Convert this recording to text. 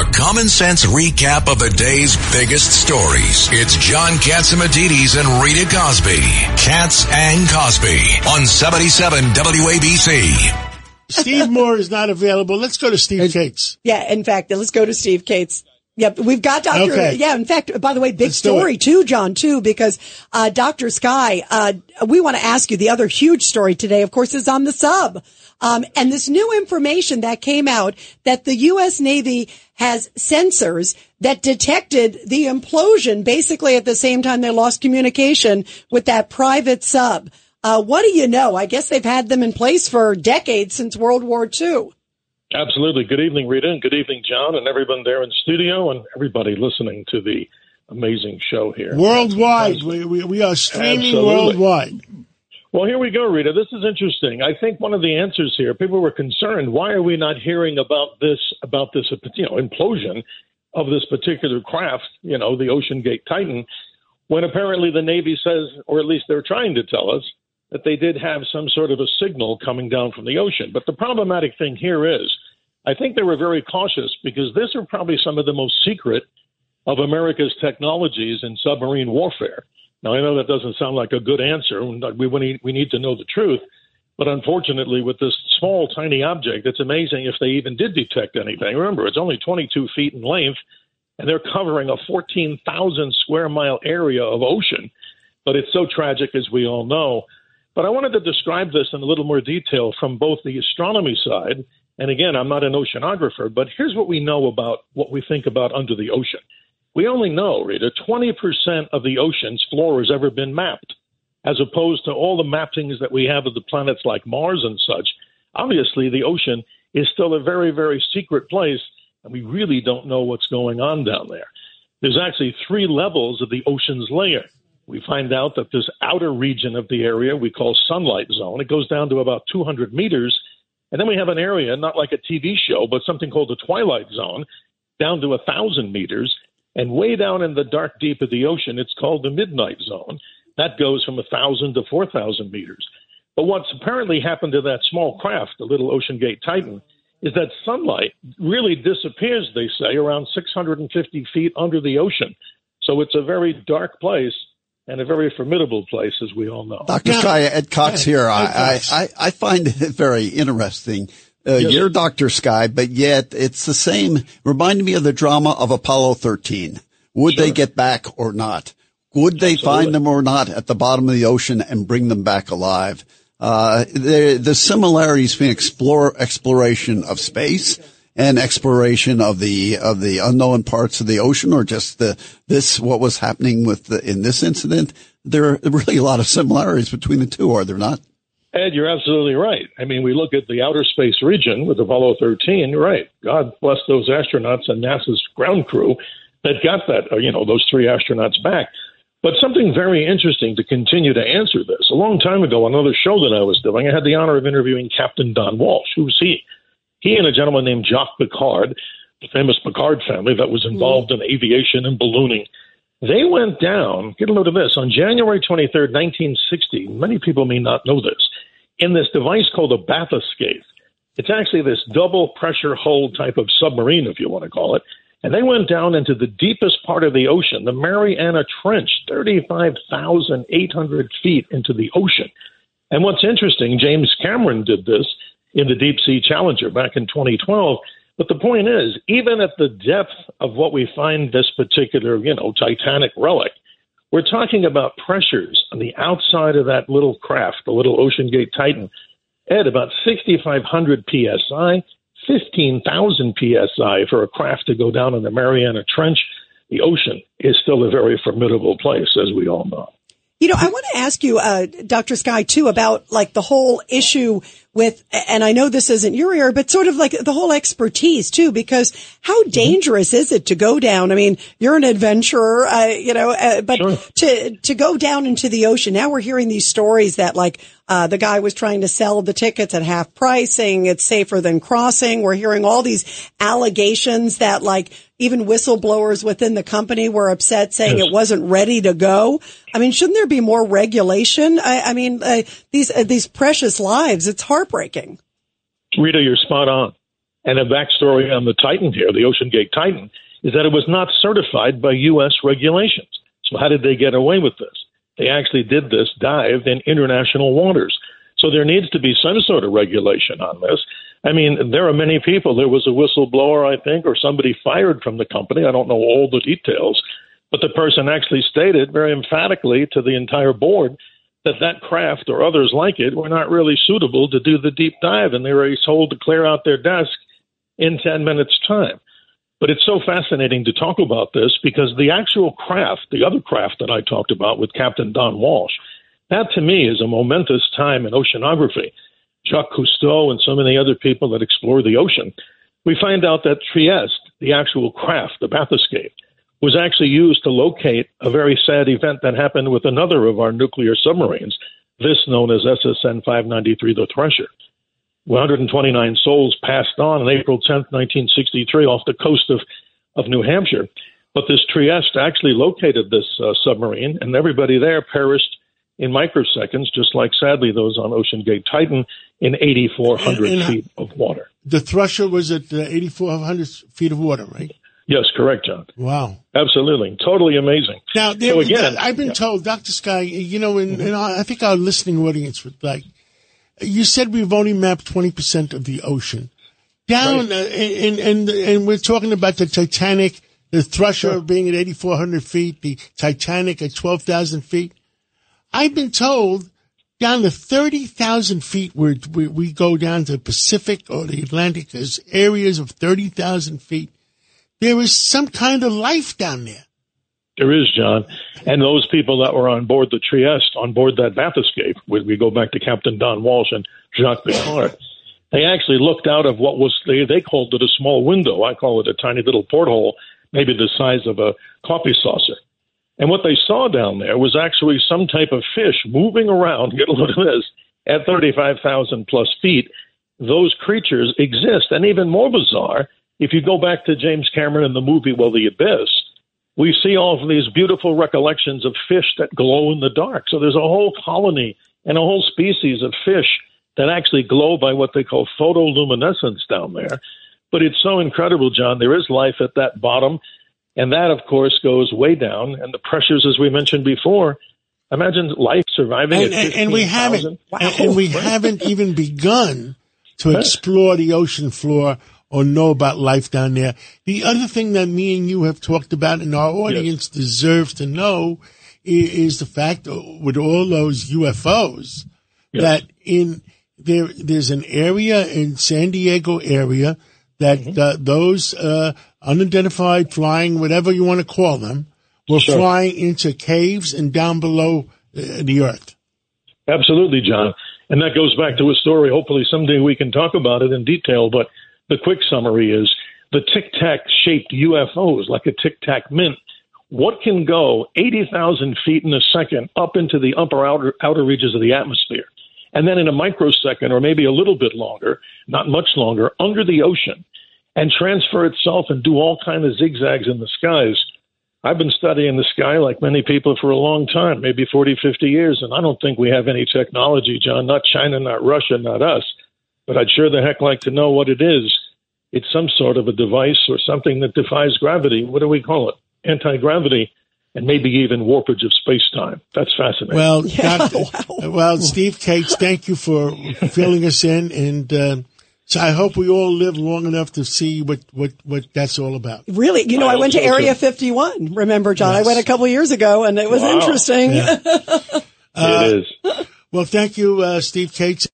A common sense recap of the day's biggest stories. It's John Catsimatidis and Rita Cosby. Cats and Cosby on 77 WABC. Steve Moore is not available. Let's go to Steve Kates. Yeah, in fact, let's go to Steve Kates. Yep, we've got Dr. Okay. Yeah, in fact, by the way, big Let's story too, John, too, because uh, Dr. Sky, uh, we want to ask you the other huge story today, of course, is on the sub. Um, and this new information that came out that the U.S. Navy has sensors that detected the implosion basically at the same time they lost communication with that private sub. Uh, what do you know? I guess they've had them in place for decades since World War II. Absolutely. Good evening, Rita, and good evening, John, and everyone there in studio, and everybody listening to the amazing show here. Worldwide. We, we, we are streaming Absolutely. worldwide. Well, here we go, Rita. This is interesting. I think one of the answers here, people were concerned. Why are we not hearing about this, about this, you know, implosion of this particular craft, you know, the Ocean Gate Titan, when apparently the Navy says, or at least they're trying to tell us, that they did have some sort of a signal coming down from the ocean. But the problematic thing here is, I think they were very cautious because these are probably some of the most secret of America's technologies in submarine warfare. Now, I know that doesn't sound like a good answer. We, we, need, we need to know the truth. But unfortunately, with this small, tiny object, it's amazing if they even did detect anything. Remember, it's only 22 feet in length, and they're covering a 14,000 square mile area of ocean. But it's so tragic, as we all know. But I wanted to describe this in a little more detail from both the astronomy side. And again, I'm not an oceanographer, but here's what we know about what we think about under the ocean. We only know, Rita, 20% of the ocean's floor has ever been mapped, as opposed to all the mappings that we have of the planets like Mars and such. Obviously, the ocean is still a very, very secret place, and we really don't know what's going on down there. There's actually three levels of the ocean's layer. We find out that this outer region of the area we call sunlight zone, it goes down to about 200 meters. And then we have an area, not like a TV show, but something called the twilight zone, down to a 1,000 meters. And way down in the dark deep of the ocean, it's called the midnight zone. That goes from a 1,000 to 4,000 meters. But what's apparently happened to that small craft, the little Ocean Gate Titan, is that sunlight really disappears, they say, around 650 feet under the ocean. So it's a very dark place and a very formidable place, as we all know. Dr. Sky, Ed Cox here. I, I, I find it very interesting. Uh, Yes, you're. Dr. Sky, but yet it's the same, reminded me of the drama of Apollo 13. Would they get back or not? Would they Absolutely. find them or not at the bottom of the ocean and bring them back alive? Uh, the, the similarities between explore, exploration of space and exploration of the, of the unknown parts of the ocean or just the, this, what was happening with the, in this incident, there are really a lot of similarities between the two, are there not? Ed, you're absolutely right. I mean, we look at the outer space region with Apollo 13. You're right. God bless those astronauts and NASA's ground crew that got that, uh, you know, those three astronauts back. But something very interesting to continue to answer this. A long time ago, another show that I was doing, I had the honor of interviewing Captain Don Walsh. Who's he? He and a gentleman named Jacques Piccard, the famous Piccard family that was involved mm-hmm. in aviation and ballooning. They went down, get a load of this, on January 23rd, 1960. Many people may not know this. In this device called a bathyscaphe. It's actually this double pressure hull type of submarine, if you want to call it. And they went down into the deepest part of the ocean, the Mariana Trench, 35,800 feet into the ocean. And what's interesting, James Cameron did this in the Deep Sea Challenger back in 2012. But the point is, even at the depth of what we find this particular, you know, Titanic relic, we're talking about pressures on the outside of that little craft, the little Ocean Gate Titan, at about 6,500 psi, 15,000 psi for a craft to go down in the Mariana Trench. The ocean is still a very formidable place, as we all know. You know, I want to ask you, uh, Dr. Sky, too, about like the whole issue with, and I know this isn't your area, but sort of like the whole expertise too, because how dangerous is it to go down? I mean, you're an adventurer, uh, you know, uh, but Sure. to, to go down into the ocean. Now we're hearing these stories that like, uh, the guy was trying to sell the tickets at half price, saying it's safer than crossing. We're hearing all these allegations that like even whistleblowers within the company were upset saying Yes. it wasn't ready to go. I mean, shouldn't there be more regulation? I, I mean, uh, these, uh, these precious lives, it's heartbreaking. Rita, you're spot on. And a backstory on the Titan here, the Ocean Gate Titan, is that it was not certified by U.S. regulations. So how did they get away with this? They actually did this dive in international waters. So there needs to be some sort of regulation on this. I mean, there are many people. There was a whistleblower, I think, or somebody fired from the company. I don't know all the details, but the person actually stated very emphatically to the entire board that that craft or others like it were not really suitable to do the deep dive, and they were told to clear out their desk in 10 minutes' time. But it's so fascinating to talk about this because the actual craft, the other craft that I talked about with Captain Don Walsh, that to me is a momentous time in oceanography. Jacques Cousteau and so many other people that explore the ocean, we find out that Trieste, the actual craft, the bathyscaphe, was actually used to locate a very sad event that happened with another of our nuclear submarines, this known as SSN 593, the Thresher. 129 souls passed on on April 10, 1963, off the coast of, of New Hampshire. But this Trieste actually located this uh, submarine, and everybody there perished in microseconds, just like sadly those on Ocean Gate Titan in 8,400 and, and feet of water. The Thresher was at uh, 8,400 feet of water, right? Yes, correct, John. Wow. Absolutely. Totally amazing. Now, there, so again, I've been yeah. told, Dr. Sky, you know, and, mm-hmm. and I think our listening audience would like, you said we've only mapped 20% of the ocean. Down, right. uh, and, and, and we're talking about the Titanic, the Thresher sure. being at 8,400 feet, the Titanic at 12,000 feet. I've been told down to 30,000 feet where we, we go down to the Pacific or the Atlantic, there's areas of 30,000 feet. There is some kind of life down there. There is, John. And those people that were on board the Trieste, on board that bathyscaphe, when we go back to Captain Don Walsh and Jacques Piccard, they actually looked out of what was, they, they called it a small window. I call it a tiny little porthole, maybe the size of a coffee saucer. And what they saw down there was actually some type of fish moving around, get a look at this, at 35,000 plus feet. Those creatures exist. And even more bizarre, if you go back to James Cameron in the movie, Well, the Abyss, we see all of these beautiful recollections of fish that glow in the dark. So there's a whole colony and a whole species of fish that actually glow by what they call photoluminescence down there. But it's so incredible, John. There is life at that bottom. And that, of course, goes way down. And the pressures, as we mentioned before, imagine life surviving and, at and we haven't, wow. and, we haven't even begun to explore the ocean floor or know about life down there. The other thing that me and you have talked about and our audience yes. deserves to know is, is, the fact with all those UFOs yes. that in there, there's an area in San Diego area that mm-hmm. uh, those uh, unidentified flying, whatever you want to call them, were sure. flying into caves and down below uh, the earth. Absolutely, John. And that goes back to a story. Hopefully, someday we can talk about it in detail. But the quick summary is the tic tac shaped UFOs, like a tic tac mint. What can go 80,000 feet in a second up into the upper outer, outer reaches of the atmosphere? And then in a microsecond, or maybe a little bit longer, not much longer, under the ocean, and transfer itself and do all kind of zigzags in the skies. I've been studying the sky like many people for a long time, maybe 40, 50 years, and I don't think we have any technology, John, not China, not Russia, not us, but I'd sure the heck like to know what it is. It's some sort of a device or something that defies gravity. What do we call it? Anti gravity and maybe even warpage of space time. That's fascinating. Well, yeah, Dr. wow. well, Steve Kates, thank you for filling us in, and uh, so I hope we all live long enough to see what what what that's all about. Really, you know, I, I went to Area 51. Remember, John? Yes. I went a couple years ago, and it was wow. interesting. Yeah. uh, it is. Well, thank you, uh, Steve Kates.